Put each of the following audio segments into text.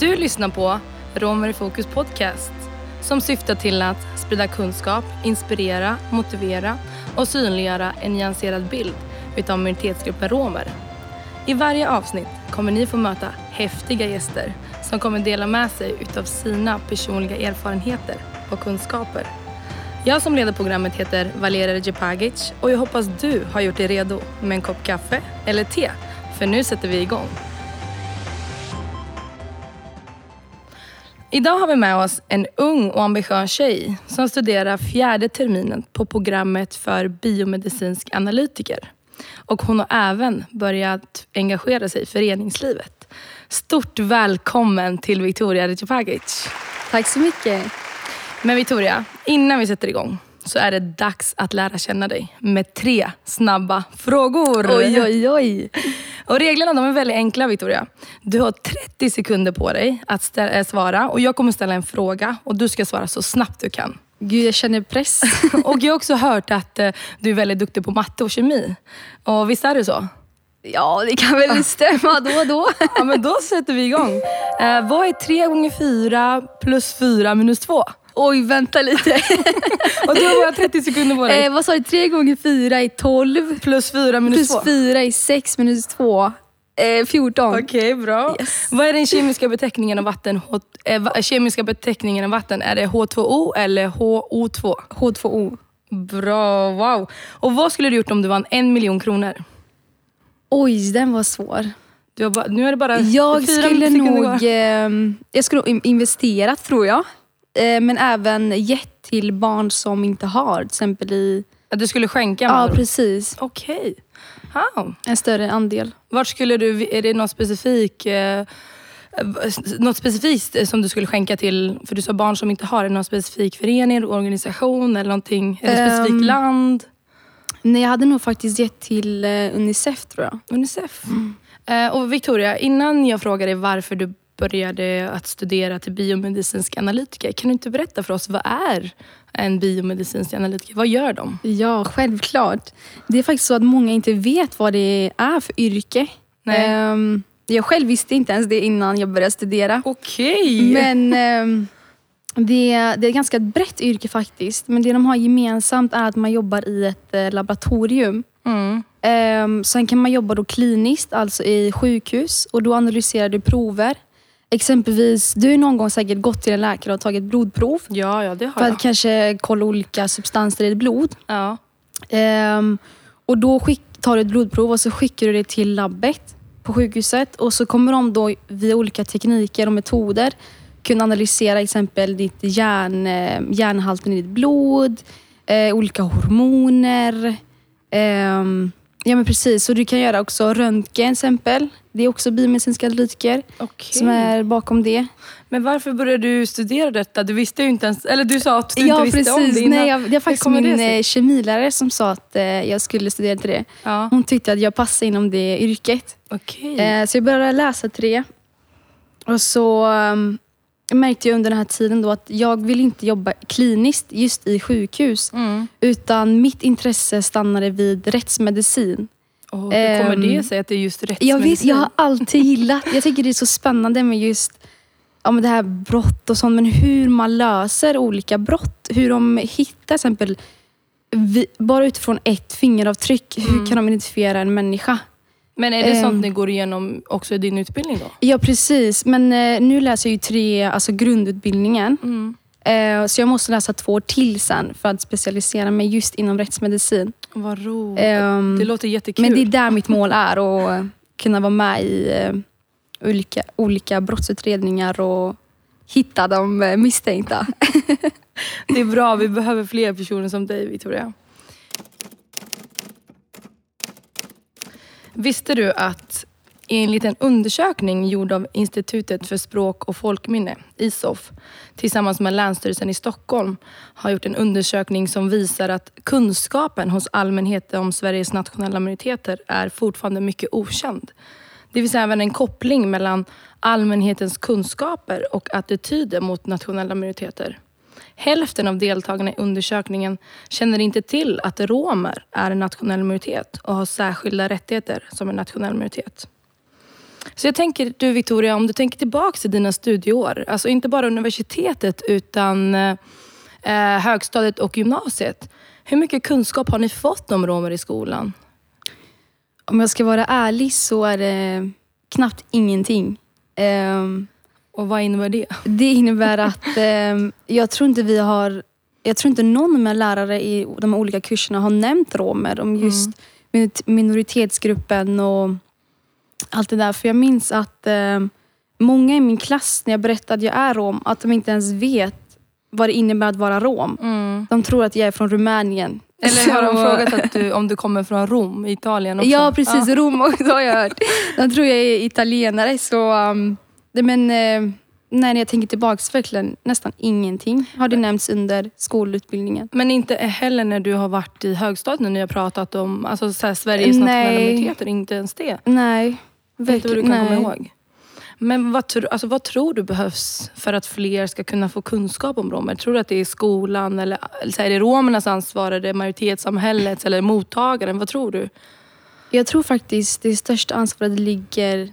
Du lyssnar på Romer i fokus podcast som syftar till att sprida kunskap, inspirera, motivera och synliggöra en nyanserad bild utav minoritetsgruppen romer. I varje avsnitt kommer ni få möta häftiga gäster som kommer dela med sig utav sina personliga erfarenheter och kunskaper. Jag som leder programmet heter Valeria Djepagic och jag hoppas du har gjort dig redo med en kopp kaffe eller te, för nu sätter vi igång. Idag har vi med oss en ung och ambitiös tjej som studerar fjärde terminen på programmet för biomedicinsk analytiker. Och hon har även börjat engagera sig i föreningslivet. Stort välkommen till Victoria Djepagic. Tack så mycket. Men Victoria, innan vi sätter igång så är det dags att lära känna dig med tre snabba frågor. Oj, oj, oj. Och reglerna de är väldigt enkla Victoria. Du har 30 sekunder på dig att stä- äh, svara och jag kommer ställa en fråga och du ska svara så snabbt du kan. Gud, jag känner press. Och jag har också hört att eh, du är väldigt duktig på matte och kemi. Och visst är det så? ja, det kan väl stämma då och då. Ja men då sätter vi igång. Eh, vad är 3 gånger 4 plus 4 minus 2? Oj, vänta lite. Och du har bara 30 sekunder på dig. eh, vad sa du? Tre gånger fyra är tolv. Plus 4 minus Plus 2. fyra är sex minus två. Eh, 14. Okej, bra. Yes. Vad är den kemiska beteckningen av vatten? H- eh, va- kemiska beteckningen av vatten? Är det H2O eller HO2? H2O. Bra, wow. Och vad skulle du gjort om du vann en miljon kronor? Oj, den var svår. Du bara, nu är det bara Jag fyra skulle nog eh, jag skulle nog in- investerat tror jag. Eh, men även gett till barn som inte har. Till exempel i... Att du skulle skänka Ja, ord. precis. Okej. Wow. En större andel. Vart skulle du, är det något specifik, eh, något specifikt som du skulle skänka till, för du sa barn som inte har, är det någon specifik förening, organisation eller någonting, eller ett specifikt Ehm. land? Nej, jag hade nog faktiskt gett till eh, Unicef tror jag. Unicef. Eh, och Victoria, innan jag frågar dig varför du började att studera till biomedicinsk analytiker, kan du inte berätta för oss, vad är en biomedicinsk analytiker? Vad gör de? Ja, självklart. Det är faktiskt så att många inte vet vad det är för yrke. Nej. Ehm, jag själv visste inte ens det innan jag började studera. Okej. Men ehm, det, är- det är ett ganska brett yrke faktiskt. Men det de har gemensamt är att man jobbar i ett eh, laboratorium. Mm. Um, sen kan man jobba då kliniskt, alltså i sjukhus. Och Då analyserar du prover. Exempelvis, du har någon gång säkert gått till en läkare och tagit blodprov. Ja, ja, det har För jag. att kanske kolla olika substanser i ditt blod. Ja. Ehm, och Då skick, tar du ett blodprov och så skickar du det till labbet på sjukhuset. Och Så kommer de då via olika tekniker och metoder kunna analysera exempel ditt järn, eh, järnhalten i ditt blod, eh, olika hormoner. Ehm, ja men precis, så du kan göra också röntgen till exempel. Det är också biomedicinska analytiker Okej. som är bakom det. Men varför började du studera detta? Du visste ju inte ens, eller du sa att du ja inte visste precis, om det innan. Nej, jag, det var faktiskt min det eh, kemilärare som sa att eh, jag skulle studera till det. Ja. Hon tyckte att jag passade inom det yrket. Okej. Eh, så jag började läsa till det. Och så um, märkte jag under den här tiden då att jag vill inte jobba kliniskt just i sjukhus. Mm. Utan mitt intresse stannade vid rättsmedicin. Och hur kommer Ehm, det sig att det är just Jag, rättsmedicin? vet, jag har alltid gillat, jag tycker det är så spännande med just ja, men det här brott och sånt. Men hur man löser olika brott. Hur de hittar till exempel, vi, bara utifrån ett fingeravtryck, hur Mm. kan de identifiera en människa? Men är det Ehm. sånt ni går igenom också i din utbildning då? Ja, precis. Men eh, nu läser jag ju tre, alltså grundutbildningen. Mm. Eh, så jag måste läsa två år till sen för att specialisera mig just inom rättsmedicin. Vad roligt. Ehm, det låter jättekul. men det är där mitt mål är, att kunna vara med i eh, olika, olika brottsutredningar och hitta de eh, misstänkta. Det är bra, vi behöver fler personer som dig Victoria. Visste du att enligt en undersökning gjord av Institutet för språk och folkminne, ISOF, tillsammans med Länsstyrelsen i Stockholm, har gjort en undersökning som visar att kunskapen hos allmänheten om Sveriges nationella minoriteter är fortfarande mycket okänd. Det finns även en koppling mellan allmänhetens kunskaper och attityder mot nationella minoriteter. Hälften av deltagarna i undersökningen känner inte till att romer är en nationell minoritet och har särskilda rättigheter som en nationell minoritet. Så jag tänker, du Victoria, om du tänker tillbaka till dina studieår, alltså inte bara universitetet utan eh, eh högstadiet och gymnasiet. Hur mycket kunskap har ni fått om romer i skolan? Om jag ska vara ärlig så är det knappt ingenting. Um, och vad innebär det? Det innebär att um, jag tror inte vi har jag tror inte någon av mina lärare i de olika kurserna har nämnt romer, om just mm. minoritetsgruppen och allt det där. För jag minns att eh, många i min klass, när jag berättade att jag är rom, att de inte ens vet vad det innebär att vara rom. Mm. De tror att jag är från Rumänien. Eller har de frågat att du, om du kommer från Rom, Italien också? Ja, precis. Ja. Rom också har jag hört. De tror jag är italienare. Så, um, men, eh, när jag tänker tillbaka, verkligen nästan ingenting har det nämnts under skolutbildningen. Men inte heller när du har varit i högstadiet när ni har pratat om alltså, så här, Sveriges nationella minoriteter? Inte ens det? Nej. Verkligen, inte vad du kan nej. komma ihåg? Men vad, alltså, vad tror du behövs för att fler ska kunna få kunskap om romer? Tror du att det är skolan eller, eller är det romernas ansvar? Är det majoritetssamhällets eller mottagaren? Vad tror du? Jag tror faktiskt det största ansvaret ligger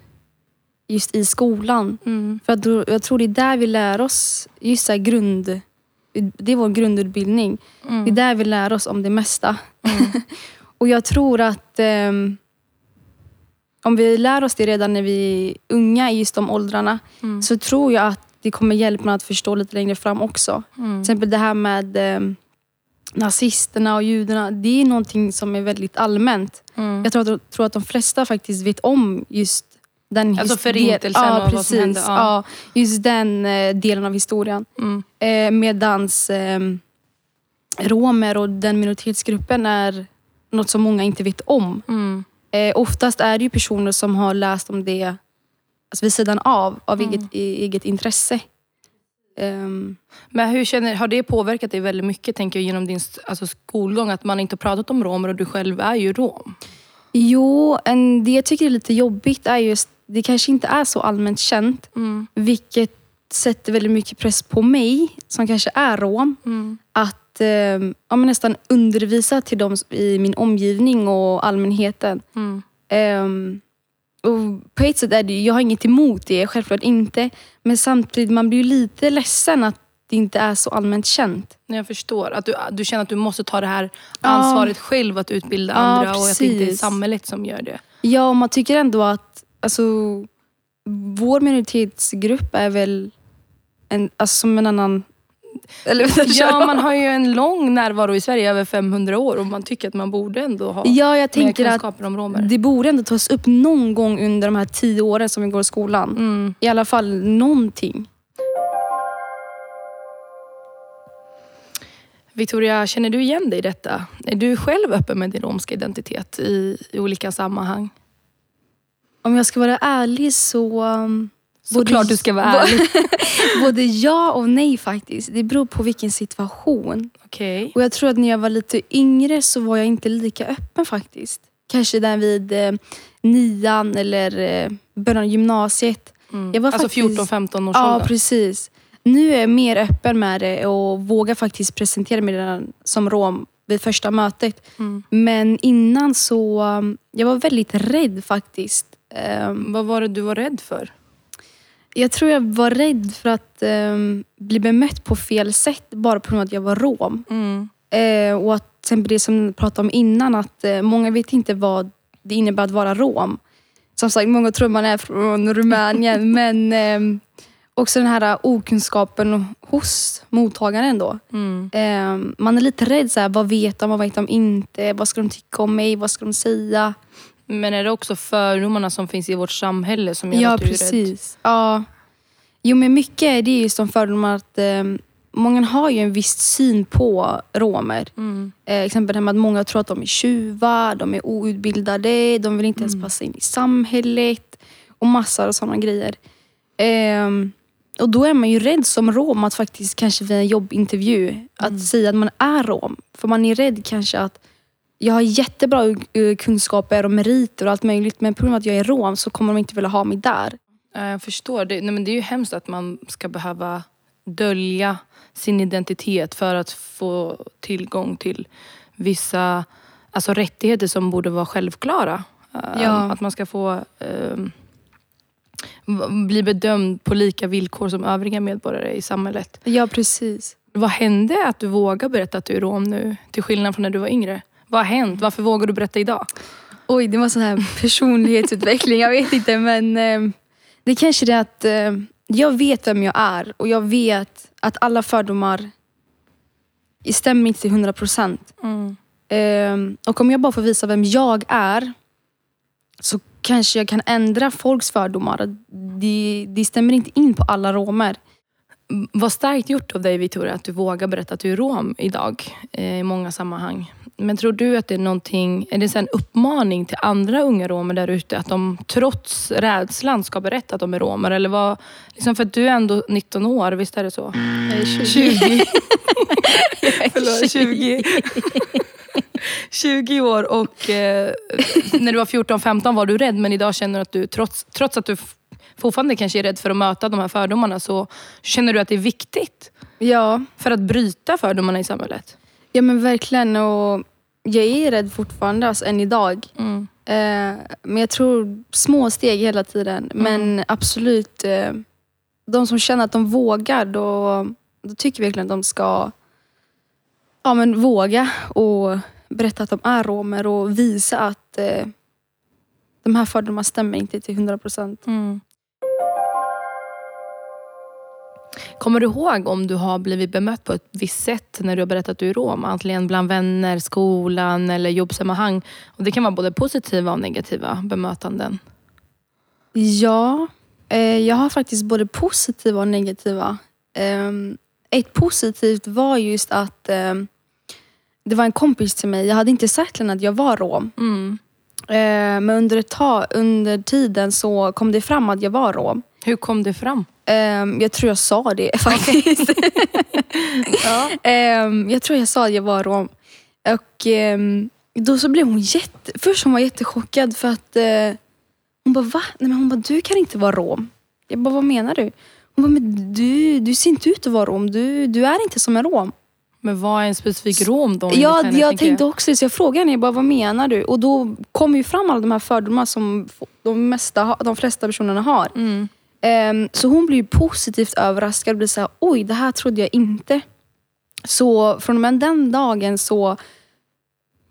just i skolan. Mm. För att jag tror det är där vi lär oss just så grund... Det är vår grundutbildning. Mm. Det är där vi lär oss om det mesta. Mm. och jag tror att um, om vi lär oss det redan när vi är unga i just de åldrarna mm. så tror jag att det kommer hjälpa att förstå lite längre fram också. Mm. Till exempel det här med um, nazisterna och judarna. Det är någonting som är väldigt allmänt. Mm. Jag tror att, tror att de flesta faktiskt vet om just den alltså förintelsen ja, och precis, vad som hände. Ja. ja. just den eh, delen av historien. Mm. Eh, medans eh, romer och den minoritetsgruppen är något som många inte vet om. Mm. Eh, oftast är det ju personer som har läst om det alltså vid sidan av, av mm. eget, eget intresse. Um. Men hur känner, har det påverkat dig väldigt mycket tänker jag, genom din alltså, skolgång? Att man inte pratat om romer och du själv är ju rom. Jo, en, det jag tycker är lite jobbigt är just det kanske inte är så allmänt känt. Mm. Vilket sätter väldigt mycket press på mig, som kanske är rom. Mm. Att eh, ja, nästan undervisa till dem i min omgivning och allmänheten. Mm. Um, och på ett sätt är det, jag har inget emot det, självklart inte. Men samtidigt, man blir ju lite ledsen att det inte är så allmänt känt. Jag förstår. Att du, du känner att du måste ta det här ansvaret ja. själv att utbilda andra ja, och att det inte är samhället som gör det. Ja, och man tycker ändå att alltså, vår minoritetsgrupp är väl en, alltså, som en annan eller, ja, man har ju en lång närvaro i Sverige, över 500 år och man tycker att man borde ändå ha ja, jag tänker kunskaper om romer. Det borde ändå tas upp någon gång under de här tio åren som vi går i skolan. Mm. I alla fall någonting. Victoria, känner du igen dig i detta? Är du själv öppen med din romska identitet i, i olika sammanhang? Om jag ska vara ärlig så... Um, Såklart du ska vara ärlig. både ja och nej faktiskt. Det beror på vilken situation. Okay. Och Jag tror att när jag var lite yngre så var jag inte lika öppen faktiskt. Kanske där vid eh, nian eller eh, början av gymnasiet. Mm. Jag var alltså faktiskt, 14-15 års Ja, ålder. precis. Nu är jag mer öppen med det och vågar faktiskt presentera mig som rom vid första mötet. Mm. Men innan så, um, jag var väldigt rädd faktiskt. Um, Vad var det du var rädd för? Jag tror jag var rädd för att um, bli bemött på fel sätt bara på grund av att jag var rom. Mm. Uh, och att till det som vi pratade om innan, att uh, många vet inte vad det innebär att vara rom. Som sagt, många tror man är från Rumänien men um, också den här okunskapen hos mottagaren då. Mm. Um, man är lite rädd, så här, vad vet de, vad vet de inte? Vad ska de tycka om mig? Vad ska de säga? Men är det också fördomarna som finns i vårt samhälle som gör ja, att du precis. är rädd? Ja, Jo men mycket är det just de fördomar att eh, många har ju en viss syn på romer. Mm. Eh, exempel med att många tror att de är tjuvar, de är outbildade, de vill inte mm. ens passa in i samhället och massor av sådana grejer. Eh, och då är man ju rädd som rom att faktiskt kanske vid en jobbintervju att mm. säga att man är rom. För man är rädd kanske att jag har jättebra kunskaper och meriter och allt möjligt men på grund av att jag är rom så kommer de inte vilja ha mig där. Jag förstår. Det, nej men det är ju hemskt att man ska behöva dölja sin identitet för att få tillgång till vissa alltså rättigheter som borde vara självklara. Ja. Att man ska få um, bli bedömd på lika villkor som övriga medborgare i samhället. Ja, precis. Vad hände att du vågar berätta att du är rom nu? Till skillnad från när du var yngre. Vad har hänt? Varför vågar du berätta idag? Oj, det var sån här personlighetsutveckling. Jag vet inte, men eh, det är kanske det att eh, jag vet vem jag är och jag vet att alla fördomar stämmer inte till 100 procent. Eh, och om jag bara får visa vem jag är så kanske jag kan ändra folks fördomar. De, de stämmer inte in på alla romer. Vad starkt gjort av dig Victoria att du vågar berätta att du är rom idag eh, i många sammanhang. Men tror du att det är någonting, är det en uppmaning till andra unga romer där ute att de trots rädslan ska berätta att de är romer? Eller vad, liksom för att du är ändå 19 år, visst är det så? Jag är 20. Förlåt, 20. 20 år och eh, när du var 14-15 var du rädd men idag känner du att du trots, trots att du fortfarande kanske är rädd för att möta de här fördomarna så känner du att det är viktigt Ja, för att bryta fördomarna i samhället. Ja men verkligen. Och jag är rädd fortfarande, alltså, än idag. Mm. Eh, men jag tror små steg hela tiden. Men absolut, eh, de som känner att de vågar, då, då tycker jag verkligen att de ska ja, men våga och berätta att de är romer och visa att eh, de här fördomarna stämmer inte till 100 procent. Mm. Kommer du ihåg om du har blivit bemött på ett visst sätt när du har berättat att du är rom? Antingen bland vänner, skolan eller jobbsammanhang. Och det kan vara både positiva och negativa bemötanden. Ja, eh, jag har faktiskt både positiva och negativa. Ehm, ett positivt var just att ehm, det var en kompis till mig. Jag hade inte sagt till henne att jag var rom. Mm. Eh, men under, ett tag, under tiden så kom det fram att jag var rom. Hur kom det fram? Ehm, jag tror jag sa det faktiskt. Ehm, jag tror jag sa att jag var rom. Och ehm, då så blev hon jätte... Först hon var jättechockad för att eh, hon bara va? Nej, men hon bara du kan inte vara rom. Jag bara vad menar du? Hon bara men du, du ser inte ut att vara rom. Du, du är inte som en rom. Men vad är en specifik rom då? Ja, henne, jag tänkte också det. Så jag frågade henne, jag bara, vad menar du? Och då kom ju fram alla de här fördomarna som de, mesta, de flesta personerna har. Mm. Ehm, så hon ju positivt överraskad och blev så här, oj det här trodde jag inte. Så från och med den dagen så,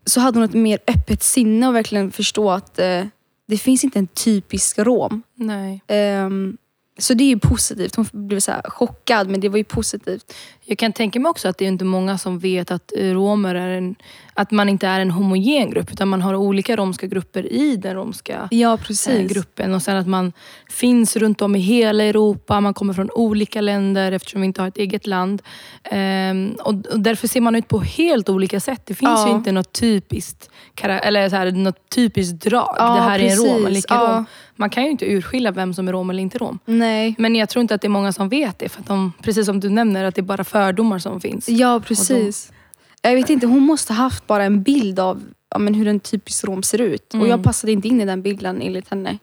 så hade hon ett mer öppet sinne och verkligen förstå att eh, det finns inte en typisk rom. Nej. Ehm, så det är ju positivt. Hon blev så chockad men det var ju positivt. Jag kan tänka mig också att det är inte många som vet att eh, romer är en, att man inte är en homogen grupp utan man har olika romska grupper i den romska Ja eh, precis. gruppen. Och sen att man finns runt om i hela Europa, man kommer från olika länder eftersom vi inte har ett eget land. Ehm, och, därför ser man ut på helt olika sätt. Det finns Ja. ju inte något typiskt, eller så här, något typiskt drag. Ja, det här är en rom, precis. eller rom. Man kan ju inte urskilja vem som är rom eller inte rom. Nej. Men jag tror inte att det är många som vet det. För att de, precis som du nämner, att det är bara fördomar som finns. Ja precis. Jag vet inte, hon måste ha haft bara en bild av ja, men hur en typisk rom ser ut. Och jag passade inte in i den bilden enligt henne.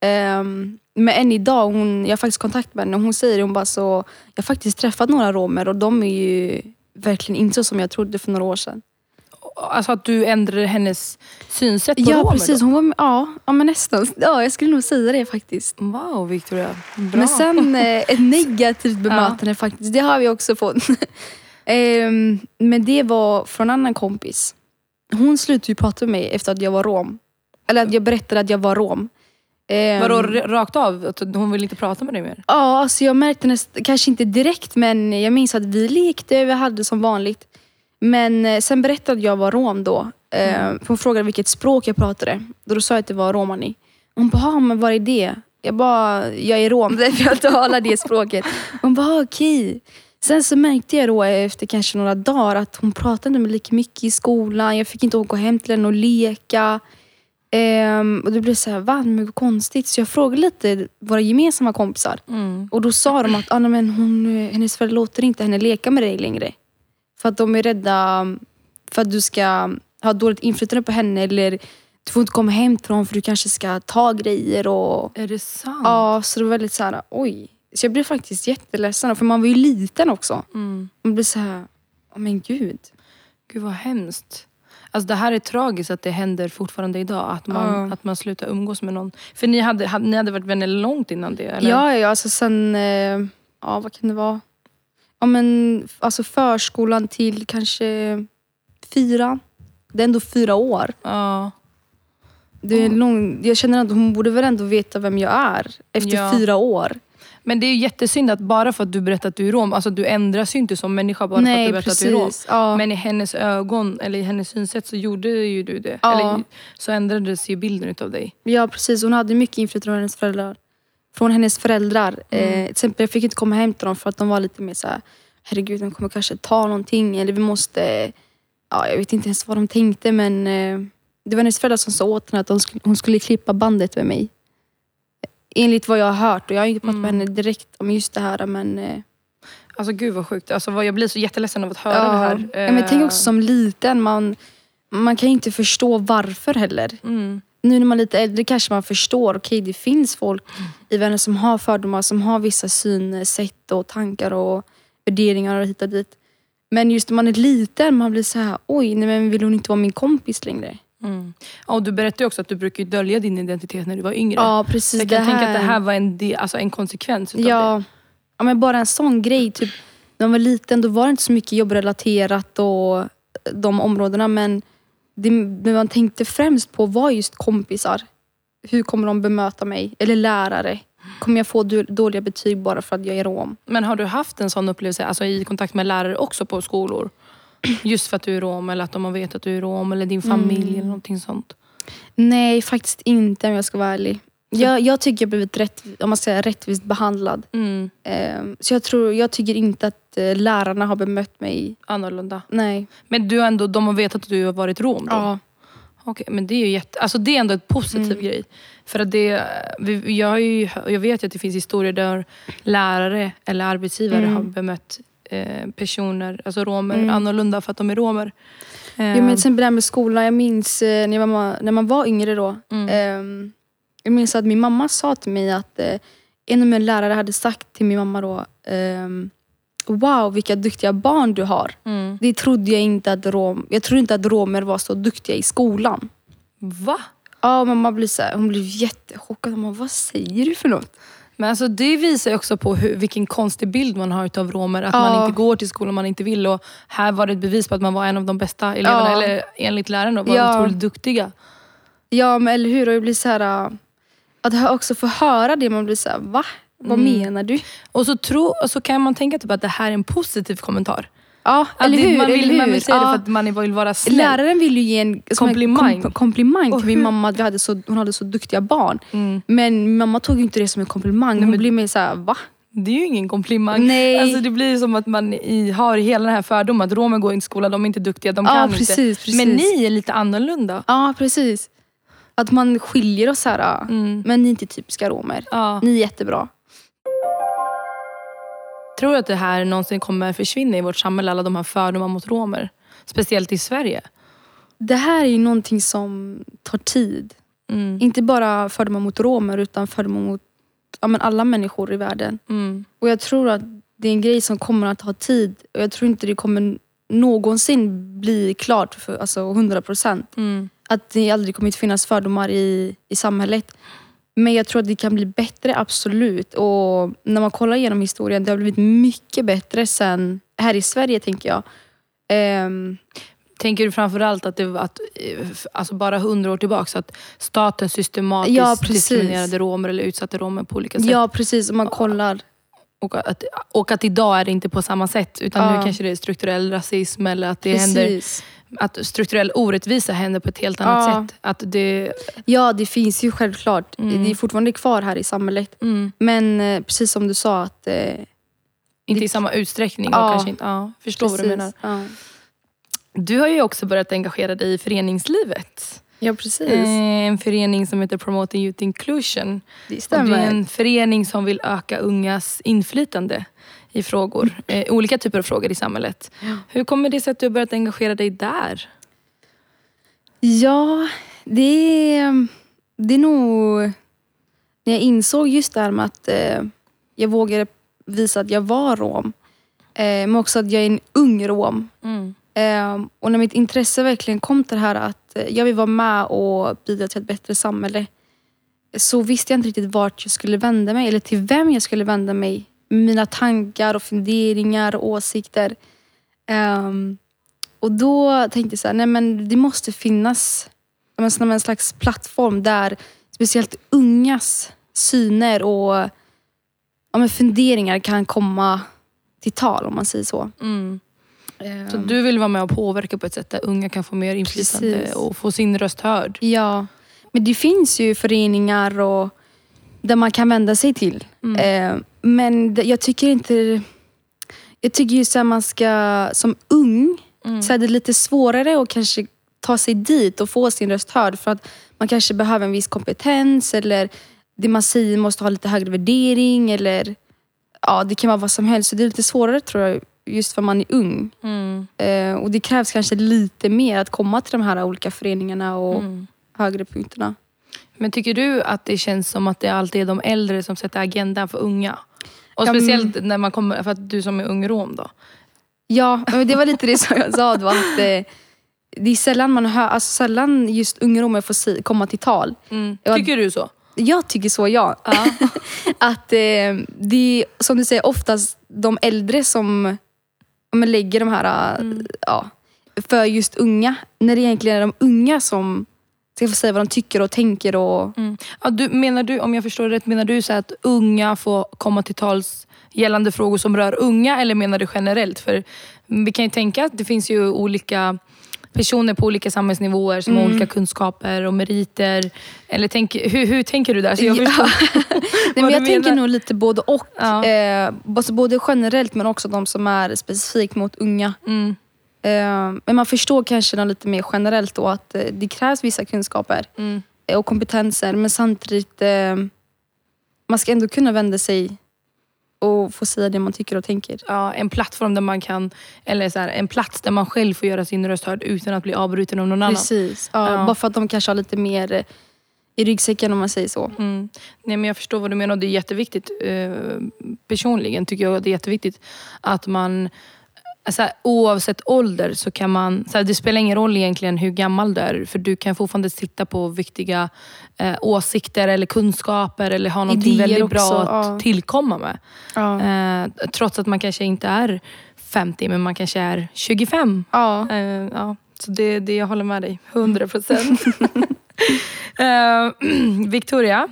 Ehm, men än idag, hon, jag har faktiskt kontakt med henne och hon säger hon bara så, jag har faktiskt träffat några romer och de är ju verkligen inte så som jag trodde för några år sedan. Alltså att du ändrade hennes synsätt på Ja romer precis, Då. hon var, ja, ja men nästan. Ja, jag skulle nog säga det faktiskt. Wow Victoria, bra. Men sen eh, ett negativt bemötande faktiskt, det har vi också fått. Ehm, men det var från en annan kompis. Hon slutade ju prata med mig efter att jag var rom. Eller att jag berättade att jag var rom. Ehm, Vadå rakt av? Att hon vill inte prata med dig mer? Ja, alltså jag märkte nästan, kanske inte direkt men jag minns att vi lekte, vi hade som vanligt. Men eh, sen berättade jag var rom då. Eh, för Hon frågade vilket språk jag pratade. Då sa jag att det var romani. Hon bara, "Ah, men vad är det? Jag bara, jag är rom, därför jag talar det språket. Hon bara, "Ah, okej. Sen så märkte jag då efter kanske några dagar att hon pratade med lika mycket i skolan. Jag fick inte åka hem till henne och leka. Ehm, och det blev så här, va? Men konstigt. Så jag frågade lite våra gemensamma kompisar. Mm. Och då sa de att ah, men hon, eh, hennes föräldrar låter inte henne leka med dig längre. För att de är rädda för att du ska ha dåligt inflytande på henne eller du får inte komma hem till dem för du kanske ska ta grejer. Och, Är det sant? ja, så det var väldigt så här, oj. Så jag blev faktiskt jätteledsen för man var ju liten också. Mm. Man blev så här, oh, men gud. Gud vad hemskt. Alltså det här är tragiskt att det händer fortfarande idag. Att man, Ja. att man slutar umgås med någon. För ni hade, hade, ni hade varit vänner långt innan det? Eller? Ja, ja, alltså sen, eh, ja vad kan det vara? Ja men alltså förskolan till kanske fyra. Det är ändå fyra år. ja. Det är lång, jag känner att hon borde väl ändå veta vem jag är efter Ja. fyra år. Men det är ju jättesynd att bara för att du berättar att du är rom, alltså du ändras ju inte som människa bara för att Nej du berättar att du är rom. precis. Ja. Men i hennes ögon, eller i hennes synsätt så gjorde ju du det. Ja. Eller, så ändrades ju bilden utav dig. Ja precis, hon hade mycket inflytande från hennes föräldrar. Från hennes föräldrar. Eh, till exempel, jag fick inte komma hem till dem för att de var lite mer så här, herregud de kommer kanske ta någonting eller vi måste, ja jag vet inte ens vad de tänkte men eh, det var hennes föräldrar som sa åt henne att de skulle, hon skulle klippa bandet med mig. Enligt vad jag har hört och jag har inte pratat med henne direkt om just det här men eh, Alltså gud vad sjukt. Alltså, jag blir så jätteledsen av att höra det här. Ja, men tänk Eh, också som liten, man, man kan ju inte förstå varför heller. Mm. Nu när man är lite äldre kanske man förstår, okej det finns folk i världen som har fördomar, som har vissa synsätt och tankar och värderingar och hit och dit. Men just när man är liten, man blir så här, oj, nej, men vill hon inte vara min kompis längre? Mm. Ja, och du berättade också att du brukar ju dölja din identitet när du var yngre. Ja, så precis. jag kan tänka att det här var en, del, alltså en konsekvens utav det. ja, ja, men bara en sån grej. Typ, när man var liten då var det inte så mycket jobbrelaterat och de områdena men det, det man tänkte främst på var just kompisar. Hur kommer de bemöta mig? Eller lärare. Kommer jag få dåliga betyg bara för att jag är rom? Men har du haft en sån upplevelse alltså i kontakt med lärare också på skolor? Just för att du är rom eller att de har vetat att du är rom eller din familj Mm. eller någonting sånt. Nej, faktiskt inte om jag ska vara ärlig. Jag, jag tycker jag blivit rätt, om man säga, rättvist behandlad. Mm. Ehm, så jag, tror, jag tycker inte att eh, lärarna har bemött mig. Annorlunda. Nej. Men du har ändå, de har vetat att du har varit rom då? Ja. Okej, men det är ju jätte, alltså det är ändå en positiv Mm. grej. För att det, vi, jag, har ju, jag vet ju att det finns historier där lärare eller arbetsgivare Mm. har bemött eh, personer, alltså romer, Mm. annorlunda för att de är romer. Eh, Ja, men till exempel det här med skolan. Jag minns eh, när, man, när man var yngre då. Mm. ehm, jag minns att min mamma sa till mig att eh, en lärare hade sagt till min mamma då. ehm, Wow, vilka duktiga barn du har. mm. Det trodde jag inte att rom, jag trodde inte att romer var så duktiga i skolan. Va? Ja, mamma blir så här, hon blev jättechockad. Mamma, vad säger du för något? Men alltså det visar ju också på hur, vilken konstig bild man har utav romer. Att Ja. man inte går till skolan man inte vill. Och här var det ett bevis på att man var en av de bästa eleverna. Ja. Eller enligt läraren då, var Ja. otroligt duktiga. Ja, men eller hur? Och jag blir så här, att också få höra det, man blir så här, va? Vad Mm. menar du? Och så, tro, och så kan man tänka typ att det här är en positiv kommentar. Ja, Att eller det, hur? Man vill, eller man hur? vill säga det Ja. för att man vill vara snäll. Läraren ville ju ge en Komplimang. kom, komplimang till min hur- mamma att vi hade så, hon hade så duktiga barn. Mm. Men mamma tog inte det som en komplimang. Hon men- blev mer såhär, va? Det är ju ingen komplimang. Nej. Alltså det blir som att man i, har hela den här fördomen att romer går inte i skolan, de är inte duktiga, de Ja, kan precis, inte. precis. Men ni är lite annorlunda. Ja, precis. Att man skiljer oss här. äh, Mm. Men ni är inte typiska romer. Ja. Ni är jättebra. Tror du att det här någonsin kommer försvinna i vårt samhälle, alla de här fördomar mot romer? Speciellt i Sverige. Det här är ju någonting som tar tid. Mm. Inte bara fördomar mot romer utan fördomar mot ja, men alla människor i världen. Mm. Och jag tror att det är en grej som kommer att ta tid. Och jag tror inte det kommer någonsin bli klart för alltså 100 procent. Mm. Att det aldrig kommer att finnas fördomar i, i samhället. Men jag tror att det kan bli bättre, absolut. Och när man kollar igenom historien, det har blivit mycket bättre sen här i Sverige tänker jag. Ehm, Tänker du framförallt att det att, eh, alltså bara hundra år tillbaka, att staten systematiskt Ja, diskriminerade romer eller utsatte romer på olika sätt? ja precis, om man kollar. Och, att, och att idag är det inte på samma sätt, utan Ja. nu kanske det är strukturell rasism eller att det händer Precis. att strukturell orättvisa händer på ett helt annat Ja. sätt. Att det, Ja, det finns ju självklart. Mm. Det är fortfarande kvar här i samhället. mm, Men eh, precis som du sa, att... Eh, inte Det- i samma utsträckning. Ja. Och kanske inte, ja, förstår vad du precis. menar. Ja, Du har ju också börjat engagera dig i föreningslivet. Ja precis. Eh, En förening som heter Promoting Youth Inclusion. det Och det stämmer. är en förening som vill öka ungas inflytande i frågor, eh, olika typer av frågor i samhället. Hur kommer det sig att du har börjat engagera dig där? Ja, det är, det är nog när jag insåg just det här med att eh, jag vågade visa att jag var rom. Eh, men också att jag är en ung rom. Mm. Ehm, och när mitt intresse verkligen kom till det här att Eh, jag vill vara med och bidra till ett bättre samhälle så visste jag inte riktigt vart jag skulle vända mig eller till vem jag skulle vända mig. med Mina tankar och funderingar och åsikter. Um, och då tänkte jag så här, nej men det måste finnas som en slags plattform där speciellt ungas syner och ja, funderingar kan komma till tal om man säger så. Mm. Ehm, Så du vill vara med och påverka på ett sätt där unga kan få mer inflytande Precis. och få sin röst hörd. Ja, men det finns ju föreningar och där man kan vända sig till. Mm. Eh, men jag tycker inte... Jag tycker just att man ska, som ung, Mm. så är det lite svårare att kanske ta sig dit och få sin röst hörd. För att man kanske behöver en viss kompetens eller det man säger måste ha lite högre värdering. Eller ja, Det kan vara vad som helst. Så det är lite svårare tror jag, just för man är ung. Mm. Eh, och det krävs kanske lite mer att komma till de här olika föreningarna och Mm. högre punkterna. Men tycker du att det känns som att det alltid är de äldre som sätter agendan för unga? Och Ja, men- speciellt när man kommer, för att du som är ung rom då. Ja, det var lite det som jag sa då. Att, eh, det är sällan man hör, alltså sällan just ungdomar får si, komma till tal. Ja. Tycker du så? Jag tycker så, ja. att eh, det är, som du säger, oftast de äldre som ja, men lägger de här, eh, ja, för just unga. När det egentligen är de unga som ska få säga vad de tycker och tänker. Och, Mm. Ja, du, menar du, om jag förstår rätt, menar du så att unga får komma till tals gällande frågor som rör unga eller menar du generellt? För vi kan ju tänka att det finns ju olika personer på olika samhällsnivåer som har olika kunskaper och meriter. Eller tänk, hur, hur tänker du där? Så jag Ja. Nej, men jag tänker nog lite både och. Ja. Eh, alltså både generellt men också de som är specifikt mot unga. Mm, Eh, men man förstår kanske lite mer generellt då att eh, det krävs vissa kunskaper mm, och kompetenser men samtidigt eh, man ska ändå kunna vända sig få säga det man tycker och tänker. ja, en plattform där man kan, eller så här, en plats där man själv får göra sin röst hörd utan att bli avbruten av någon annan. Precis. Ja, Ja. Bara för att de kanske har lite mer eh, i ryggsäcken om man säger så. Mm. Nej, men jag förstår vad du menar och det är jätteviktigt. Eh, personligen tycker jag att det är jätteviktigt att man Alltså, oavsett ålder så kan man, så här, det spelar ingen roll egentligen hur gammal du är för du kan fortfarande sitta på viktiga eh, åsikter eller kunskaper eller ha Idéer väldigt också, bra att ja. tillkomma med. Ja. Eh, trots att man kanske inte är 50 men man kanske är 25. Ja. Eh, ja, så det, det jag håller med dig, 100 procent. eh, Victoria,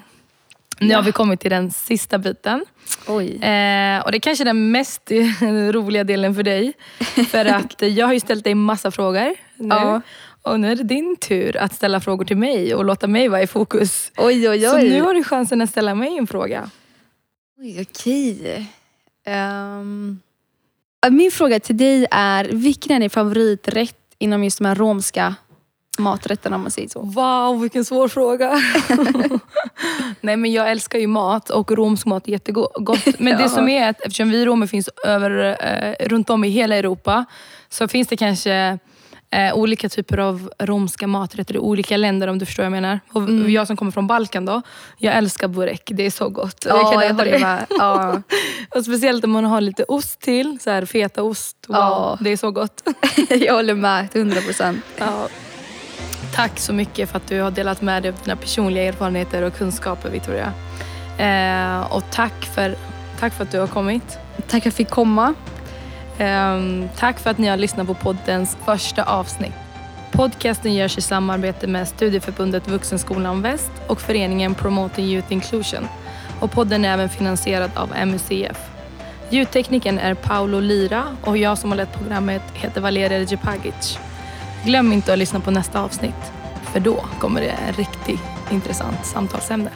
nu har vi kommit till den sista biten. Oj. Eh, och det är kanske den mest roliga delen för dig. För att jag har ju ställt dig massa frågor nu. Ja. Och nu är det din tur att ställa frågor till mig och låta mig vara i fokus. Oj, oj, oj. Så nu har du chansen att ställa mig en fråga. Oj, okej. Ehm, min fråga till dig är, vilken är din favoriträtt inom just de här romska maträtterna om man säger så? Wow, vilken svår fråga. Nej men jag älskar ju mat och romsk mat är jättegott. Men det som är att eftersom vi romer finns över, eh, runt om i hela Europa så finns det kanske eh, olika typer av romska maträtter i olika länder om du förstår vad jag menar. Och Mm. Jag som kommer från Balkan då, jag älskar burek. Det är så gott. Ja, kan jag äta det. med. Ja. Och speciellt om man har lite ost till, så här fetaost. Wow, Ja. Det är så gott. jag håller med till 100 procent. Ja. Tack så mycket för att du har delat med dig av dina personliga erfarenheter och kunskaper Victoria. Eh, och tack för, tack för att du har kommit. Tack för att jag fick komma. Ehm, tack för att ni har lyssnat på poddens första avsnitt. Podcasten görs i samarbete med Studieförbundet Vuxenskolan Väst och föreningen Promoting Youth Inclusion. Och podden är även finansierad av MUCF. Ljudtekniken är Paolo Lira och jag som har lett programmet heter Valeria Djepagic. Glöm inte att lyssna på nästa avsnitt, för då kommer det en riktigt intressant samtalsämne.